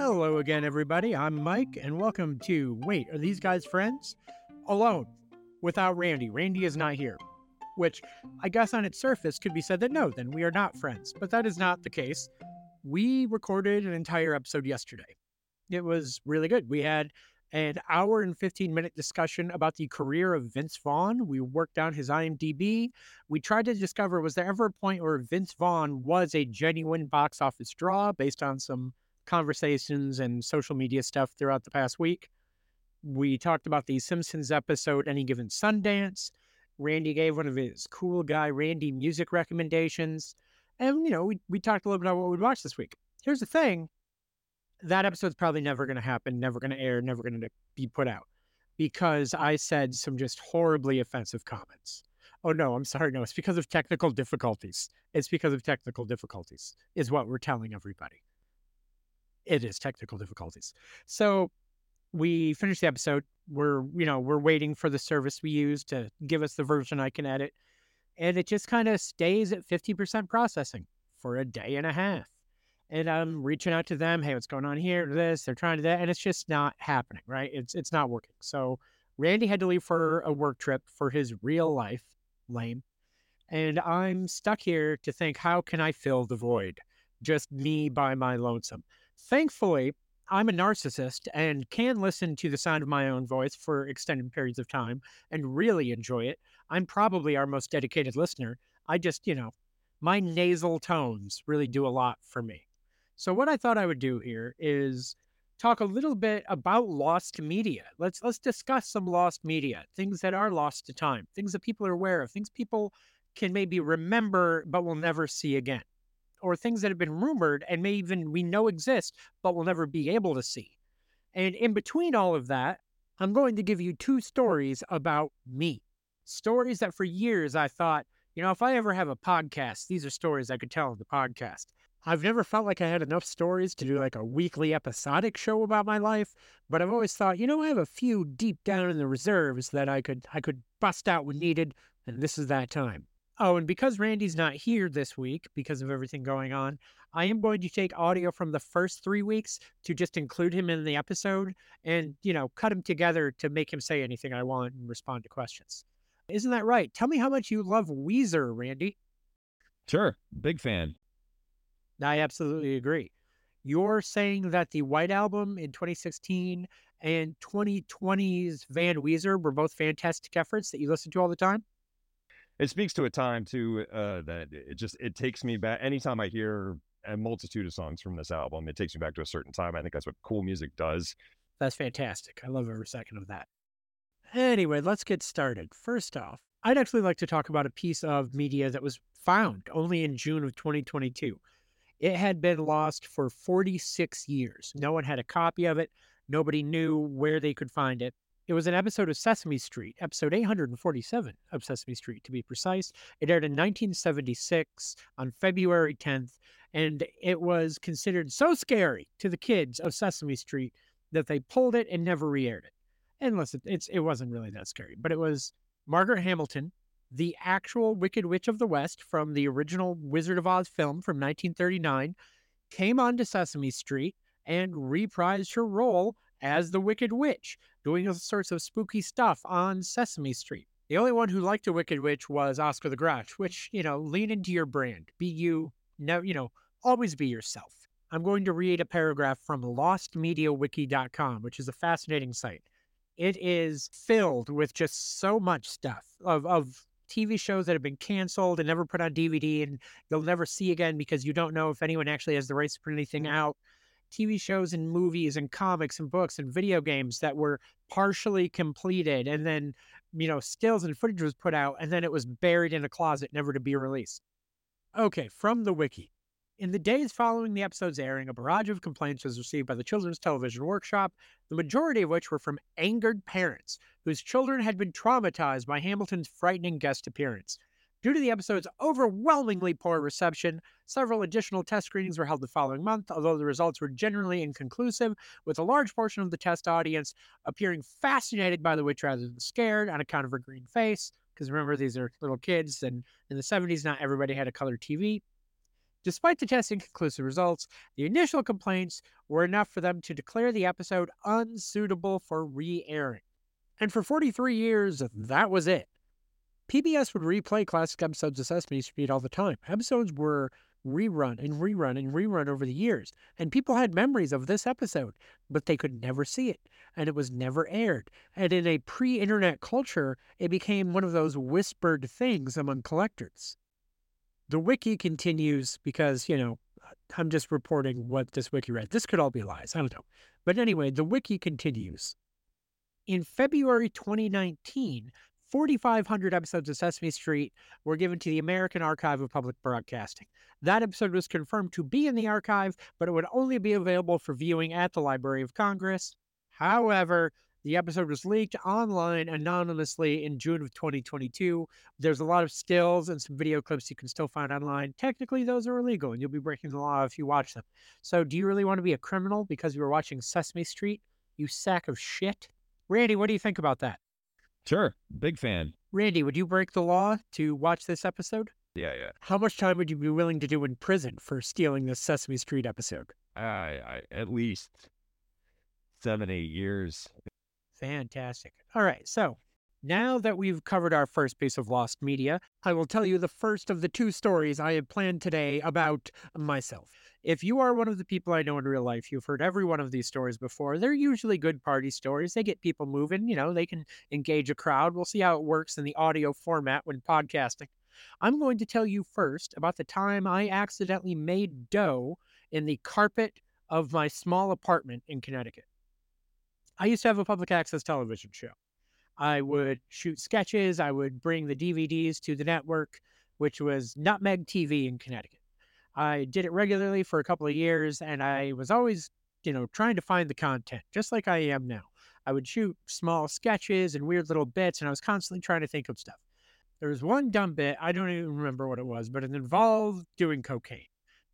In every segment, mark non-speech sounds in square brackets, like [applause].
Hello again, everybody. I'm Mike, and welcome to Wait, Are These Guys Friends? Alone, without Randy. Randy is not here. Which I guess on its surface could be said that no, then we are not friends. But that is not the case. We recorded an entire episode yesterday. It was really good. We had an hour and 15 minute discussion about the career of Vince Vaughn. We worked down his IMDb. We tried to discover was there ever a point where Vince Vaughn was a genuine box office draw based on some conversations and social media stuff throughout the past week. We talked about the Simpsons episode, Any Given Sundance. Randy gave one of his cool guy Randy music recommendations. And, you know, we, we talked a little bit about what we'd watch this week. Here's the thing that episode's probably never going to happen, never going to air, never going to be put out because I said some just horribly offensive comments. Oh, no, I'm sorry. No, it's because of technical difficulties. It's because of technical difficulties, is what we're telling everybody. It is technical difficulties. So we finished the episode. We're, you know, we're waiting for the service we use to give us the version I can edit. And it just kind of stays at 50% processing for a day and a half and I'm reaching out to them. Hey, what's going on here? This, they're trying to that, and it's just not happening. Right? It's it's not working. So Randy had to leave for a work trip for his real life. Lame. And I'm stuck here to think, how can I fill the void? Just me by my lonesome. Thankfully, I'm a narcissist and can listen to the sound of my own voice for extended periods of time and really enjoy it. I'm probably our most dedicated listener. I just, you know, my nasal tones really do a lot for me. So what I thought I would do here is talk a little bit about lost media. Let's let's discuss some lost media, things that are lost to time, things that people are aware of, things people can maybe remember but will never see again, or things that have been rumored and may even we know exist but we'll never be able to see. And in between all of that, I'm going to give you two stories about me. Stories that for years I thought, you know, if I ever have a podcast, these are stories I could tell on the podcast. I've never felt like I had enough stories to do like a weekly episodic show about my life, but I've always thought, you know, I have a few deep down in the reserves that I could I could bust out when needed, and this is that time. Oh, and because Randy's not here this week because of everything going on, I am going to take audio from the first three weeks to just include him in the episode and, you know, cut him together to make him say anything I want and respond to questions. Isn't that right? Tell me how much you love Weezer, Randy. Sure. Big fan. I absolutely agree. You're saying that the White Album in 2016 and 2020's Van Weezer were both fantastic efforts that you listen to all the time? It speaks to a time too uh, that it just it takes me back. Anytime I hear a multitude of songs from this album, it takes me back to a certain time. I think that's what cool music does. That's fantastic. I love every second of that. Anyway, let's get started. First off, I'd actually like to talk about a piece of media that was found only in June of 2022. It had been lost for 46 years. No one had a copy of it. Nobody knew where they could find it. It was an episode of Sesame Street, episode 847 of Sesame Street to be precise. It aired in 1976 on February 10th, and it was considered so scary to the kids of Sesame Street that they pulled it and never re aired it. And listen, it's, it wasn't really that scary, but it was Margaret Hamilton the actual Wicked Witch of the West from the original Wizard of Oz film from 1939 came onto Sesame Street and reprised her role as the Wicked Witch, doing all sorts of spooky stuff on Sesame Street. The only one who liked a Wicked Witch was Oscar the Grouch, which, you know, lean into your brand. Be you, no, you know, always be yourself. I'm going to read a paragraph from lostmediawiki.com, which is a fascinating site. It is filled with just so much stuff of, of TV shows that have been canceled and never put on DVD and you'll never see again because you don't know if anyone actually has the rights to put anything mm-hmm. out. TV shows and movies and comics and books and video games that were partially completed and then, you know, stills and footage was put out and then it was buried in a closet, never to be released. Okay, from the wiki. In the days following the episode's airing, a barrage of complaints was received by the Children's Television Workshop, the majority of which were from angered parents whose children had been traumatized by Hamilton's frightening guest appearance. Due to the episode's overwhelmingly poor reception, several additional test screenings were held the following month, although the results were generally inconclusive, with a large portion of the test audience appearing fascinated by the witch rather than scared on account of her green face. Because remember, these are little kids, and in the 70s, not everybody had a color TV. Despite the testing inconclusive results, the initial complaints were enough for them to declare the episode unsuitable for re airing. And for 43 years, that was it. PBS would replay classic episodes of Sesame Street all the time. Episodes were rerun and rerun and rerun over the years, and people had memories of this episode, but they could never see it, and it was never aired. And in a pre internet culture, it became one of those whispered things among collectors. The wiki continues because, you know, I'm just reporting what this wiki read. This could all be lies. I don't know. But anyway, the wiki continues. In February 2019, 4,500 episodes of Sesame Street were given to the American Archive of Public Broadcasting. That episode was confirmed to be in the archive, but it would only be available for viewing at the Library of Congress. However, the episode was leaked online anonymously in June of 2022. There's a lot of stills and some video clips you can still find online. Technically, those are illegal and you'll be breaking the law if you watch them. So, do you really want to be a criminal because you were watching Sesame Street? You sack of shit. Randy, what do you think about that? Sure. Big fan. Randy, would you break the law to watch this episode? Yeah, yeah. How much time would you be willing to do in prison for stealing this Sesame Street episode? I, I at least seven, eight years. Fantastic. All right. So now that we've covered our first piece of lost media, I will tell you the first of the two stories I have planned today about myself. If you are one of the people I know in real life, you've heard every one of these stories before. They're usually good party stories. They get people moving, you know, they can engage a crowd. We'll see how it works in the audio format when podcasting. I'm going to tell you first about the time I accidentally made dough in the carpet of my small apartment in Connecticut. I used to have a public access television show. I would shoot sketches, I would bring the DVDs to the network, which was Nutmeg TV in Connecticut. I did it regularly for a couple of years and I was always, you know, trying to find the content, just like I am now. I would shoot small sketches and weird little bits and I was constantly trying to think of stuff. There was one dumb bit, I don't even remember what it was, but it involved doing cocaine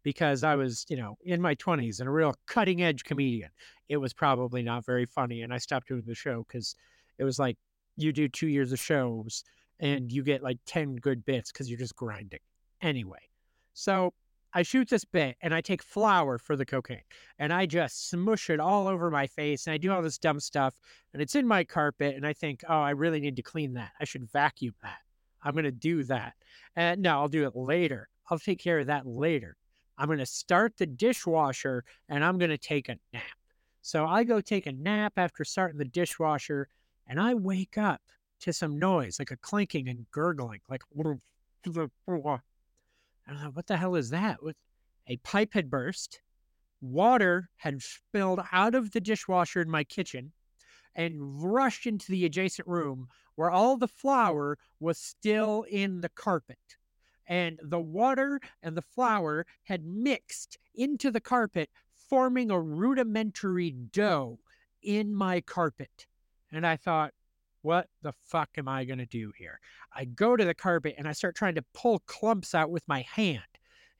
because I was, you know, in my 20s and a real cutting edge comedian. It was probably not very funny. And I stopped doing the show because it was like you do two years of shows mm. and you get like 10 good bits because you're just grinding. Anyway, so I shoot this bit and I take flour for the cocaine and I just smush it all over my face and I do all this dumb stuff and it's in my carpet and I think, oh, I really need to clean that. I should vacuum that. I'm going to do that. And no, I'll do it later. I'll take care of that later. I'm going to start the dishwasher and I'm going to take a nap. So I go take a nap after starting the dishwasher and I wake up to some noise, like a clinking and gurgling, like what the hell is that? A pipe had burst, water had spilled out of the dishwasher in my kitchen and rushed into the adjacent room where all the flour was still in the carpet. And the water and the flour had mixed into the carpet, forming a rudimentary dough in my carpet. And I thought, what the fuck am I going to do here? I go to the carpet and I start trying to pull clumps out with my hand.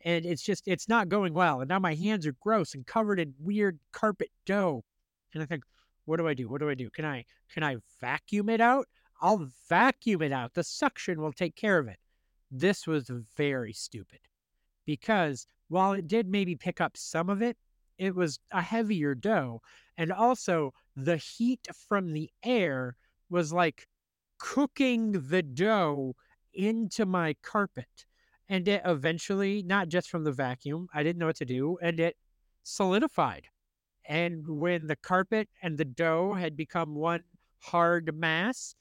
And it's just, it's not going well. And now my hands are gross and covered in weird carpet dough. And I think, what do I do? What do I do? Can I, can I vacuum it out? I'll vacuum it out. The suction will take care of it. This was very stupid because while it did maybe pick up some of it, it was a heavier dough. And also, the heat from the air was like cooking the dough into my carpet. And it eventually, not just from the vacuum, I didn't know what to do, and it solidified. And when the carpet and the dough had become one hard mass,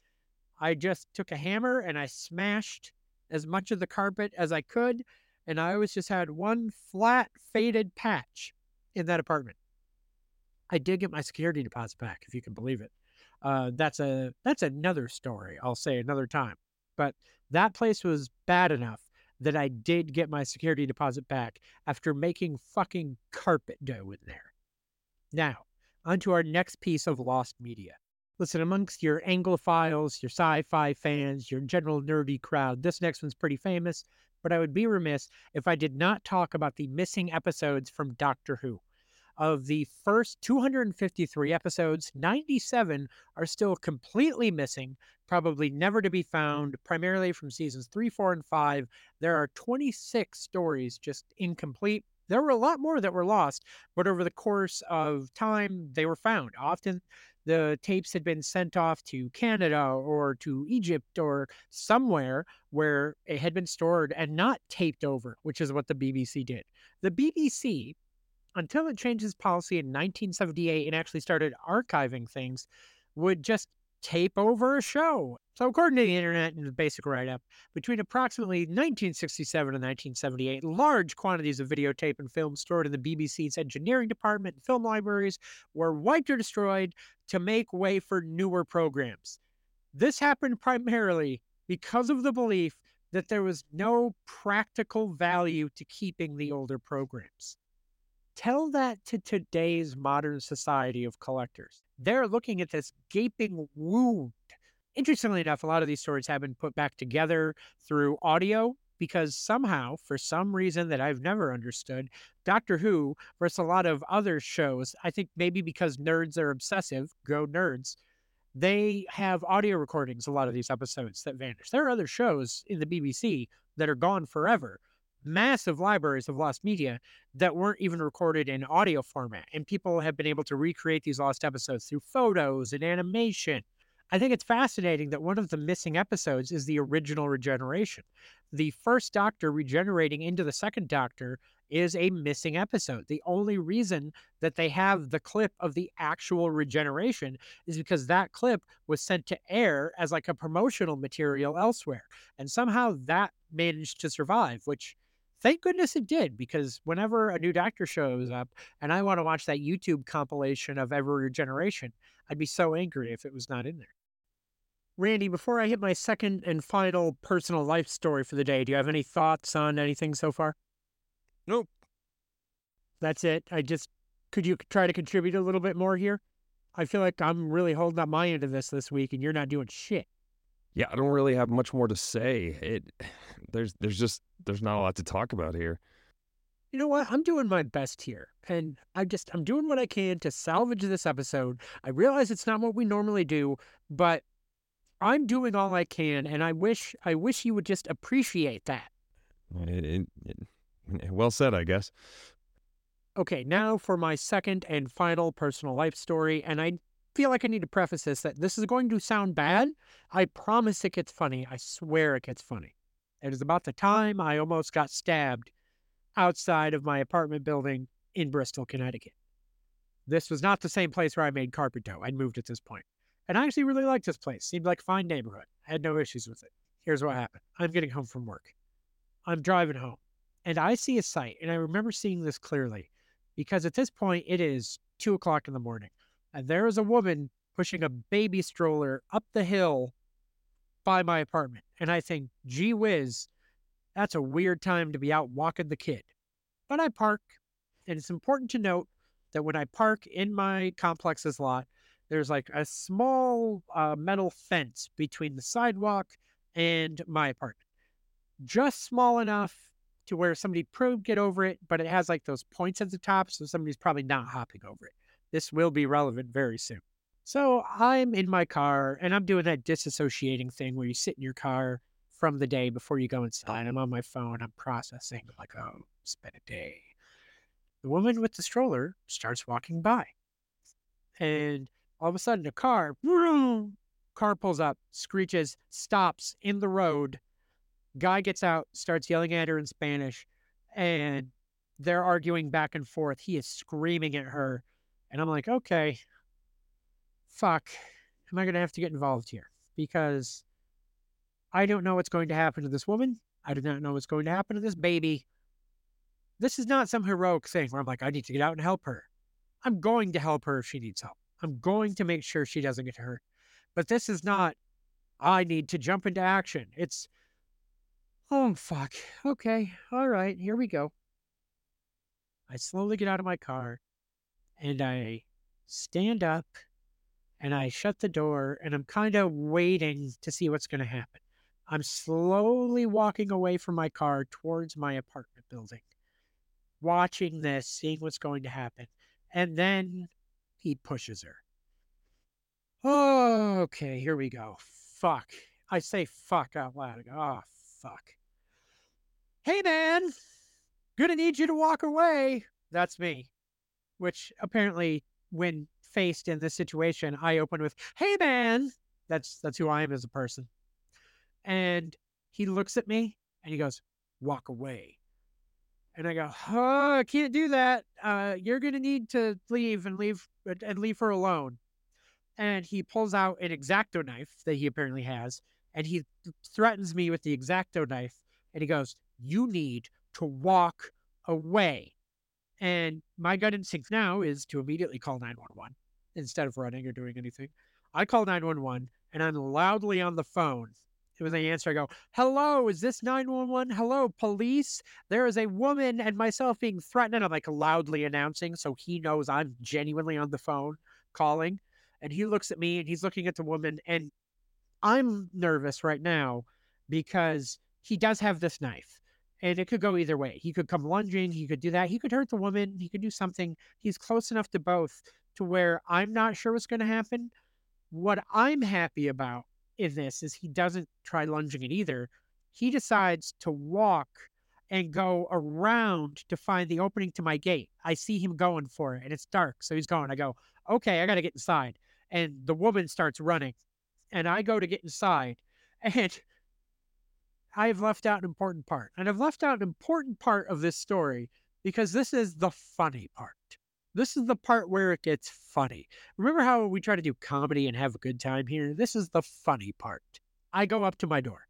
I just took a hammer and I smashed as much of the carpet as I could. And I always just had one flat, faded patch in that apartment. I did get my security deposit back, if you can believe it. Uh, that's a that's another story. I'll say another time. But that place was bad enough that I did get my security deposit back after making fucking carpet dough in there. Now, on to our next piece of lost media. Listen, amongst your Anglophiles, your sci fi fans, your general nerdy crowd, this next one's pretty famous, but I would be remiss if I did not talk about the missing episodes from Doctor Who. Of the first 253 episodes, 97 are still completely missing, probably never to be found, primarily from seasons three, four, and five. There are 26 stories just incomplete. There were a lot more that were lost, but over the course of time, they were found. Often the tapes had been sent off to Canada or to Egypt or somewhere where it had been stored and not taped over, which is what the BBC did. The BBC, until it changed its policy in 1978 and actually started archiving things, would just tape over a show. So, according to the internet and the basic write up, between approximately 1967 and 1978, large quantities of videotape and film stored in the BBC's engineering department and film libraries were wiped or destroyed to make way for newer programs. This happened primarily because of the belief that there was no practical value to keeping the older programs. Tell that to today's modern society of collectors. They're looking at this gaping wound. Interestingly enough, a lot of these stories have been put back together through audio because somehow, for some reason that I've never understood, Doctor Who versus a lot of other shows, I think maybe because nerds are obsessive, go nerds, they have audio recordings, a lot of these episodes that vanish. There are other shows in the BBC that are gone forever massive libraries of lost media that weren't even recorded in audio format. And people have been able to recreate these lost episodes through photos and animation. I think it's fascinating that one of the missing episodes is the original regeneration. The first doctor regenerating into the second doctor is a missing episode. The only reason that they have the clip of the actual regeneration is because that clip was sent to air as like a promotional material elsewhere. And somehow that managed to survive, which thank goodness it did because whenever a new doctor shows up and I want to watch that YouTube compilation of every generation, I'd be so angry if it was not in there. Randy, before I hit my second and final personal life story for the day, do you have any thoughts on anything so far? Nope. That's it. I just could you try to contribute a little bit more here? I feel like I'm really holding up my end of this this week, and you're not doing shit. Yeah, I don't really have much more to say. It [sighs] there's there's just there's not a lot to talk about here. You know what? I'm doing my best here. And I just I'm doing what I can to salvage this episode. I realize it's not what we normally do, but I'm doing all I can and I wish I wish you would just appreciate that. It, it, it, well said, I guess. Okay, now for my second and final personal life story, and I feel like I need to preface this that this is going to sound mm-hmm. bad. I promise it gets funny. I swear it gets funny. It is about the mm-hmm. time I almost got stabbed outside of my apartment building in Bristol, Connecticut. This was not the same place where I made carpet dough. I'd moved at this point. And I actually really liked this place. Seemed like a fine neighborhood. I had no issues with it. Here's what happened. I'm getting home from work. I'm driving home and I see a sight. And I remember seeing this clearly because at this point it is two o'clock in the morning. And there is a woman pushing a baby stroller up the hill by my apartment. And I think, gee whiz, that's a weird time to be out walking the kid. But I park, and it's important to note that when I park in my complex's lot, there's like a small uh, metal fence between the sidewalk and my apartment. Just small enough to where somebody could get over it, but it has like those points at the top, so somebody's probably not hopping over it. This will be relevant very soon. So I'm in my car and I'm doing that disassociating thing where you sit in your car from the day before you go inside. I'm on my phone, I'm processing, like, oh, it's been a day. The woman with the stroller starts walking by. And all of a sudden, a car, vroom, car pulls up, screeches, stops in the road. Guy gets out, starts yelling at her in Spanish, and they're arguing back and forth. He is screaming at her. And I'm like, okay, fuck, am I going to have to get involved here? Because I don't know what's going to happen to this woman. I do not know what's going to happen to this baby. This is not some heroic thing where I'm like, I need to get out and help her. I'm going to help her if she needs help. I'm going to make sure she doesn't get hurt. But this is not, I need to jump into action. It's, oh, fuck. Okay. All right. Here we go. I slowly get out of my car and I stand up and I shut the door and I'm kind of waiting to see what's going to happen. I'm slowly walking away from my car towards my apartment building, watching this, seeing what's going to happen. And then he pushes her. Oh, okay, here we go. Fuck. I say fuck out loud. Oh, fuck. Hey, man, gonna need you to walk away. That's me. Which apparently, when faced in this situation, I open with, hey, man. That's that's who I am as a person. And he looks at me and he goes, walk away. And I go, oh, I can't do that. Uh, you're gonna need to leave and leave and leave her alone and he pulls out an exacto knife that he apparently has and he threatens me with the exacto knife and he goes you need to walk away and my gut instinct now is to immediately call 911 instead of running or doing anything i call 911 and i'm loudly on the phone when they answer, I go, Hello, is this 911? Hello, police. There is a woman and myself being threatened. And I'm like loudly announcing so he knows I'm genuinely on the phone calling and he looks at me and he's looking at the woman and I'm nervous right now because he does have this knife and it could go either way. He could come lunging, he could do that, he could hurt the woman, he could do something. He's close enough to both to where I'm not sure what's going to happen. What I'm happy about in this is he doesn't try lunging it either. He decides to walk and go around to find the opening to my gate. I see him going for it and it's dark. So he's going. I go, okay, I got to get inside and the woman starts running and I go to get inside [laughs] and I've left out an important part. And I've left out an important part of this story because this is the funny part. This is the part where it gets funny. Remember how we try to do comedy and have a good time here? This is the funny part. I go up to my door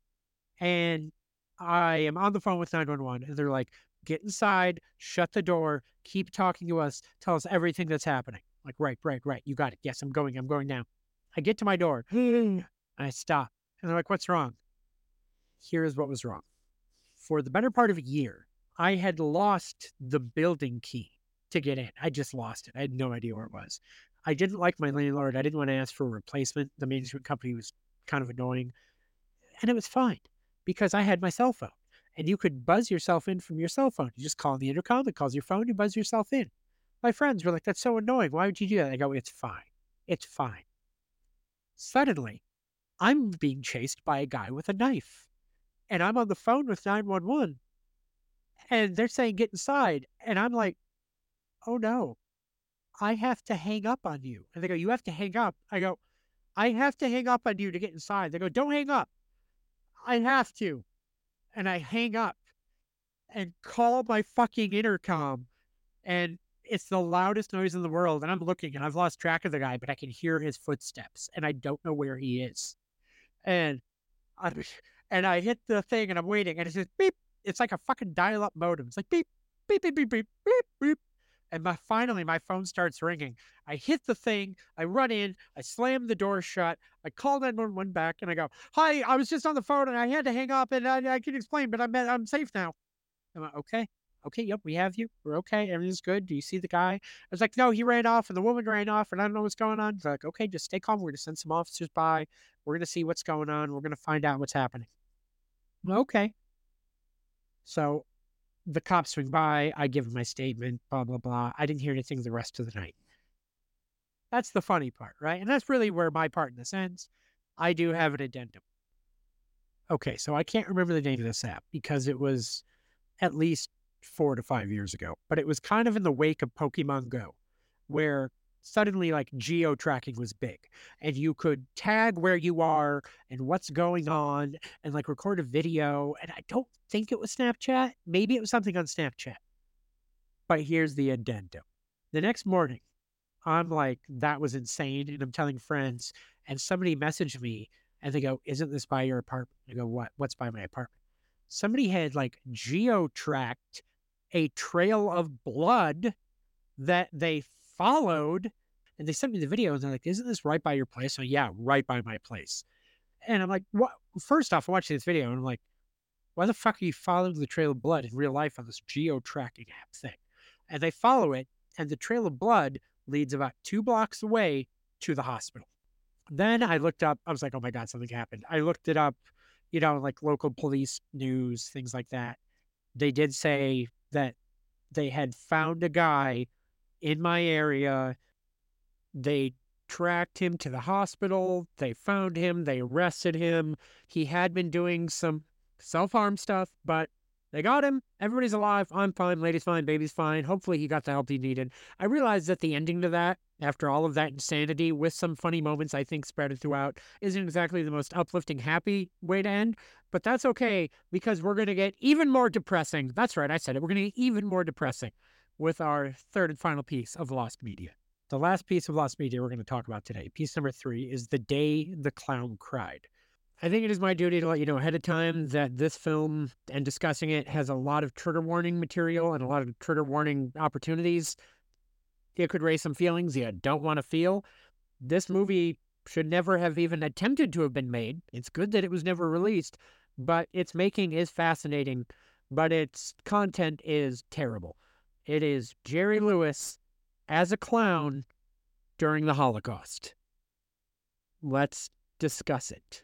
and I am on the phone with 911 and they're like, get inside, shut the door, keep talking to us, tell us everything that's happening. Like, right, right, right. You got it. Yes, I'm going. I'm going now. I get to my door. I stop. And they're like, what's wrong? Here's what was wrong. For the better part of a year, I had lost the building key to get in. I just lost it. I had no idea where it was. I didn't like my landlord. I didn't want to ask for a replacement. The management company was kind of annoying. And it was fine because I had my cell phone. And you could buzz yourself in from your cell phone. You just call the intercom, it calls your phone, you buzz yourself in. My friends were like, that's so annoying. Why would you do that? I go, it's fine. It's fine. Suddenly, I'm being chased by a guy with a knife. And I'm on the phone with 911. And they're saying, get inside. And I'm like, oh no, I have to hang up on you. And they go, you have to hang up. I go, I have to hang up on you to get inside. They go, don't hang up. I have to. And I hang up and call my fucking intercom. And it's the loudest noise in the world. And I'm looking and I've lost track of the guy, but I can hear his footsteps and I don't know where he is. And I, and I hit the thing and I'm waiting and it says beep. It's like a fucking dial up modem. It's like beep, beep, beep, beep, beep, beep, beep. And my, finally, my phone starts ringing. I hit the thing. I run in. I slam the door shut. I call 911 back and I go, Hi, I was just on the phone and I had to hang up and I, I can explain, but I'm, I'm safe now. I'm like, Okay okay, yep, we have you. We're okay. Everything's good. Do you see the guy? I was like, no, he ran off and the woman ran off and I don't know what's going on. They're like, okay, just stay calm. We're going to send some officers by. We're going to see what's going on. We're going to find out what's happening. Okay. So the cops swing by. I give my statement, blah, blah, blah. I didn't hear anything the rest of the night. That's the funny part, right? And that's really where my part in this ends. I do have an addendum. Okay, so I can't remember the name of this app because it was at least four to five years ago, but it was kind of in the wake of Pokemon Go, where suddenly like geo tracking was big and you could tag where you are and what's going on and like record a video. And I don't think it was Snapchat. Maybe it was something on Snapchat. But here's the addendum. The next morning, I'm like, that was insane. And I'm telling friends, and somebody messaged me and they go, Isn't this by your apartment? I go, What? What's by my apartment? Somebody had like geo tracked a trail of blood that they followed. And they sent me the video and they're like, Isn't this right by your place? So, yeah, right by my place. And I'm like, What? First off, I watched this video and I'm like, Why the fuck are you following the trail of blood in real life on this geo tracking app thing? And they follow it, and the trail of blood leads about two blocks away to the hospital. Then I looked up, I was like, Oh my God, something happened. I looked it up, you know, like local police news, things like that. They did say that they had found a guy in my area. They tracked him to the hospital. They found him. They arrested him. He had been doing some self harm stuff, but they got him. Everybody's alive. I'm fine. Lady's fine. Baby's fine. Hopefully, he got the help he needed. I realized that the ending to that, after all of that insanity, with some funny moments, I think spread throughout, isn't exactly the most uplifting, happy way to end. But that's okay because we're going to get even more depressing. That's right. I said it. We're going to get even more depressing with our third and final piece of Lost Media. The last piece of Lost Media we're going to talk about today, piece number three, is The Day the Clown Cried. I think it is my duty to let you know ahead of time that this film and discussing it has a lot of trigger warning material and a lot of trigger warning opportunities. It could raise some feelings you don't want to feel. This movie should never have even attempted to have been made. It's good that it was never released, but its making is fascinating, but its content is terrible. It is Jerry Lewis as a clown during the Holocaust. Let's discuss it.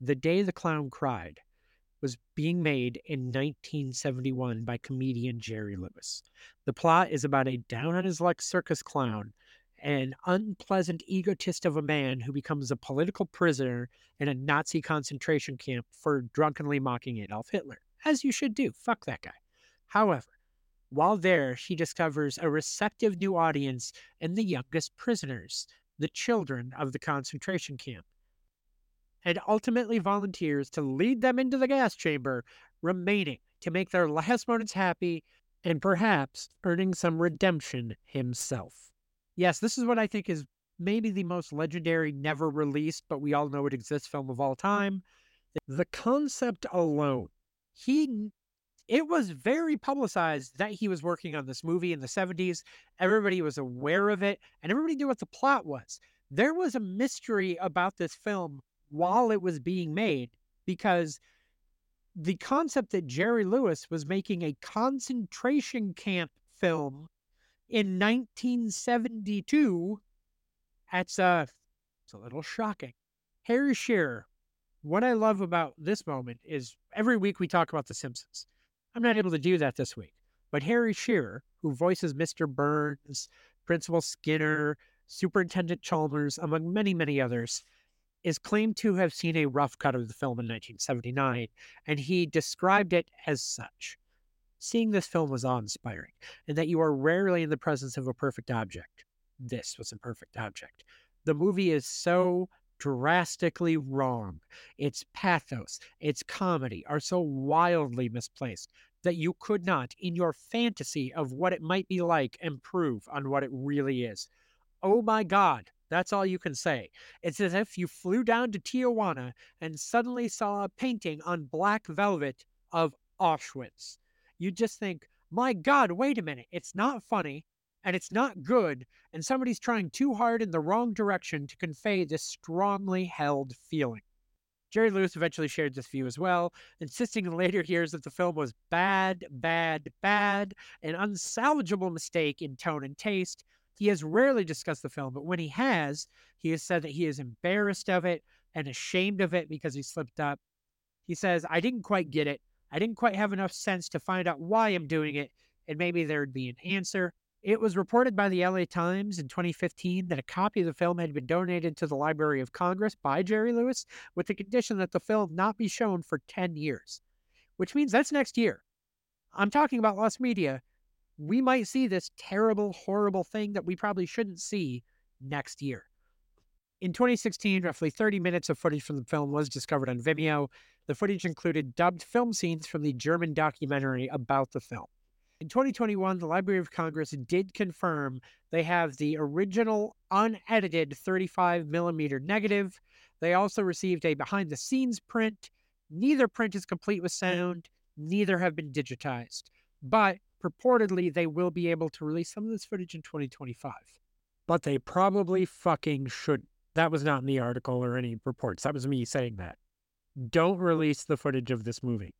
The Day the Clown Cried was being made in 1971 by comedian Jerry Lewis. The plot is about a down on his luck circus clown, an unpleasant egotist of a man who becomes a political prisoner in a Nazi concentration camp for drunkenly mocking Adolf Hitler. As you should do. Fuck that guy. However, while there, he discovers a receptive new audience in the youngest prisoners, the children of the concentration camp and ultimately volunteers to lead them into the gas chamber, remaining to make their last moments happy and perhaps earning some redemption himself. Yes, this is what I think is maybe the most legendary, never released, but we all know it exists film of all time. The concept alone, he it was very publicized that he was working on this movie in the 70s. Everybody was aware of it, and everybody knew what the plot was. There was a mystery about this film while it was being made because the concept that Jerry Lewis was making a concentration camp film in 1972 that's uh it's a little shocking. Harry Shearer. What I love about this moment is every week we talk about The Simpsons. I'm not able to do that this week, but Harry Shearer, who voices Mr. Burns, Principal Skinner, Superintendent Chalmers, among many, many others, is claimed to have seen a rough cut of the film in 1979, and he described it as such. Seeing this film was awe inspiring, and that you are rarely in the presence of a perfect object. This was a perfect object. The movie is so drastically wrong. Its pathos, its comedy are so wildly misplaced that you could not, in your fantasy of what it might be like, improve on what it really is. Oh my God, that's all you can say. It's as if you flew down to Tijuana and suddenly saw a painting on black velvet of Auschwitz. You just think, my God, wait a minute. It's not funny and it's not good, and somebody's trying too hard in the wrong direction to convey this strongly held feeling. Jerry Lewis eventually shared this view as well, insisting in later years that the film was bad, bad, bad, an unsalvageable mistake in tone and taste, he has rarely discussed the film, but when he has, he has said that he is embarrassed of it and ashamed of it because he slipped up. He says, I didn't quite get it. I didn't quite have enough sense to find out why I'm doing it, and maybe there'd be an answer. It was reported by the LA Times in 2015 that a copy of the film had been donated to the Library of Congress by Jerry Lewis with the condition that the film not be shown for 10 years, which means that's next year. I'm talking about Lost Media, we might see this terrible, horrible thing that we probably shouldn't see next year. In 2016, roughly 30 minutes of footage from the film was discovered on Vimeo. The footage included dubbed film scenes from the German documentary about the film. In 2021, the Library of Congress did confirm they have the original unedited 35 millimeter negative. They also received a behind the scenes print. Neither print is complete with sound, neither have been digitized. But purportedly they will be able to release some of this footage in 2025. But they probably fucking should. That was not in the article or any reports. That was me saying that. Don't release the footage of this movie.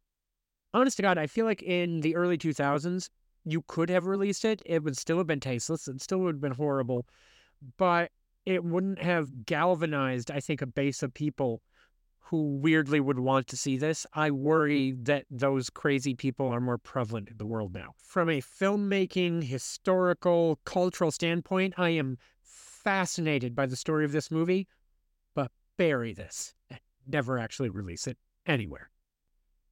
Honest to God, I feel like in the early 2000s, you could have released it. It would still have been tasteless. It still would have been horrible. But it wouldn't have galvanized, I think, a base of people who weirdly would want to see this. I worry mm-hmm. that those crazy people are more prevalent in the world now. From a filmmaking, historical, cultural standpoint, I am fascinated by the story of this movie, but bury this and never actually release it anywhere.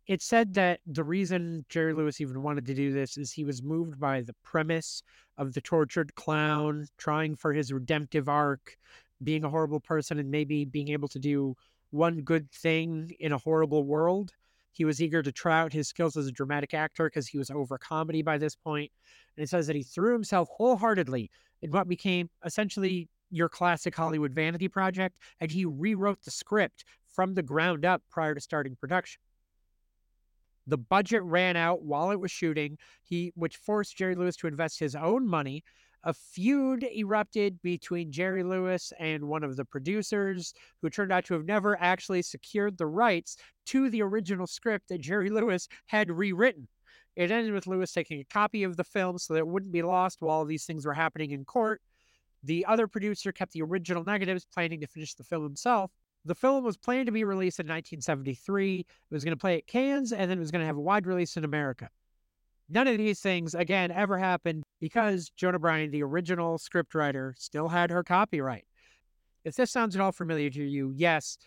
It said that the reason Jerry Lewis even wanted to do this is he was moved by the premise of the tortured clown trying for his redemptive arc, being a horrible person, and maybe being able to do one good thing in a horrible world. He was eager to try out his skills as a dramatic actor because he was over comedy by this point. And it says that he threw himself wholeheartedly in what became essentially your classic Hollywood vanity project, and he rewrote the script from the ground up prior to starting production. The budget ran out while it was shooting, he which forced Jerry Lewis to invest his own money a feud erupted between Jerry Lewis and one of the producers, who turned out to have never actually secured the rights to the original script that Jerry [laughs] Lewis had rewritten. It ended with Lewis taking a copy of the film so that it wouldn't be lost while these things were happening in court. The other producer kept the original negatives, planning to finish the film himself. The film was planned to be released in 1973. It was going to play at Cannes, and then it was going to have a wide release in America. None of these things, again, ever happened because Joan O'Brien, the original scriptwriter, still had her copyright. If this sounds at all familiar to you, yes,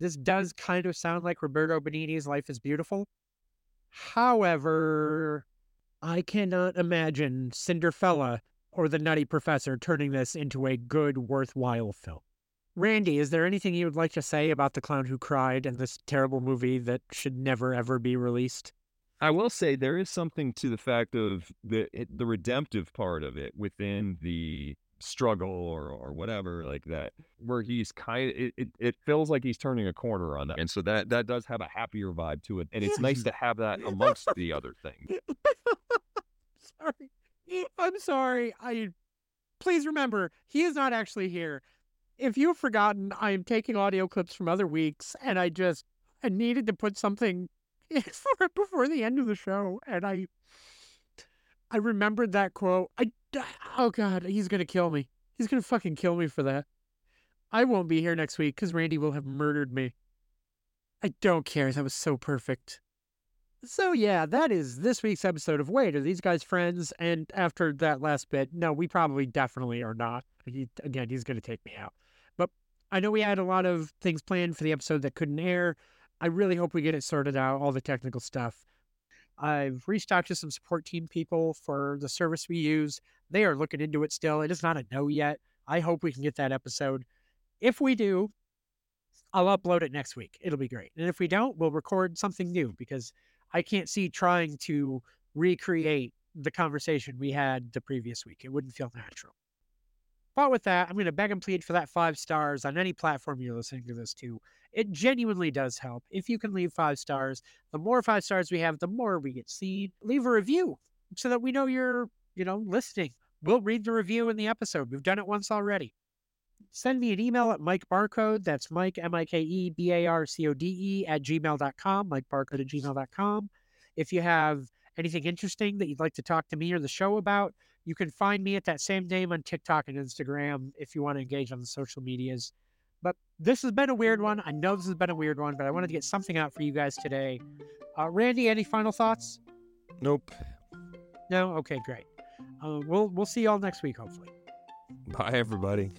this does kind of sound like Roberto Benigni's Life is Beautiful. However, I cannot imagine Cinderfella or The Nutty Professor turning this into a good, worthwhile film. Randy, is there anything you would like to say about The Clown Who Cried and this terrible movie that should never, ever be released? I will say there is something to the fact of the the redemptive part of it within the struggle or or whatever like that where he's kind of, it, it, it feels like he's turning a corner on that and so that that does have a happier vibe to it and it's nice to have that amongst the other things. [laughs] Sorry. I'm sorry. I please remember he is not actually here. If you've forgotten i am taking audio clips from other weeks and i just i needed to put something [laughs] for before the end of the show, and I I remembered that quote. I oh god, he's gonna kill me. He's gonna fucking kill me for that. I won't be here next week because Randy will have murdered me. I don't care. That was so perfect. So yeah, that is this week's episode of Wait, are these guys friends? And after that last bit, no, we probably definitely are not. He again, he's gonna take me out. But I know we had a lot of things planned for the episode that couldn't air. I really hope we get it sorted out, all the technical stuff. I've reached out to some support team people for the service we use. They are looking into it still. It is not a no yet. I hope we can get that episode. If we do, I'll upload it next week. It'll be great. And if we don't, we'll record something new because I can't see trying to recreate the conversation we had the previous week. It wouldn't feel natural. But with that, I'm going to beg and plead for that five stars on any platform you're listening to this to. It genuinely does help. If you can leave five stars, the more five stars we have, the more we get seen. Leave a review so that we know you're, you know, listening. We'll read the review in the episode. We've done it once already. Send me an email at Mike Barcode. That's Mike, M I K E B A R C O D E, at gmail.com, Mike Barcode at gmail.com. If you have anything interesting that you'd like to talk to me or the show about, you can find me at that same name on TikTok and Instagram if you want to engage on the social medias. But this has been a weird one. I know this has been a weird one, but I wanted to get something out for you guys today. Uh, Randy, any final thoughts? Nope. No. Okay, great. Uh, we'll we'll see y'all next week, hopefully. Bye, everybody.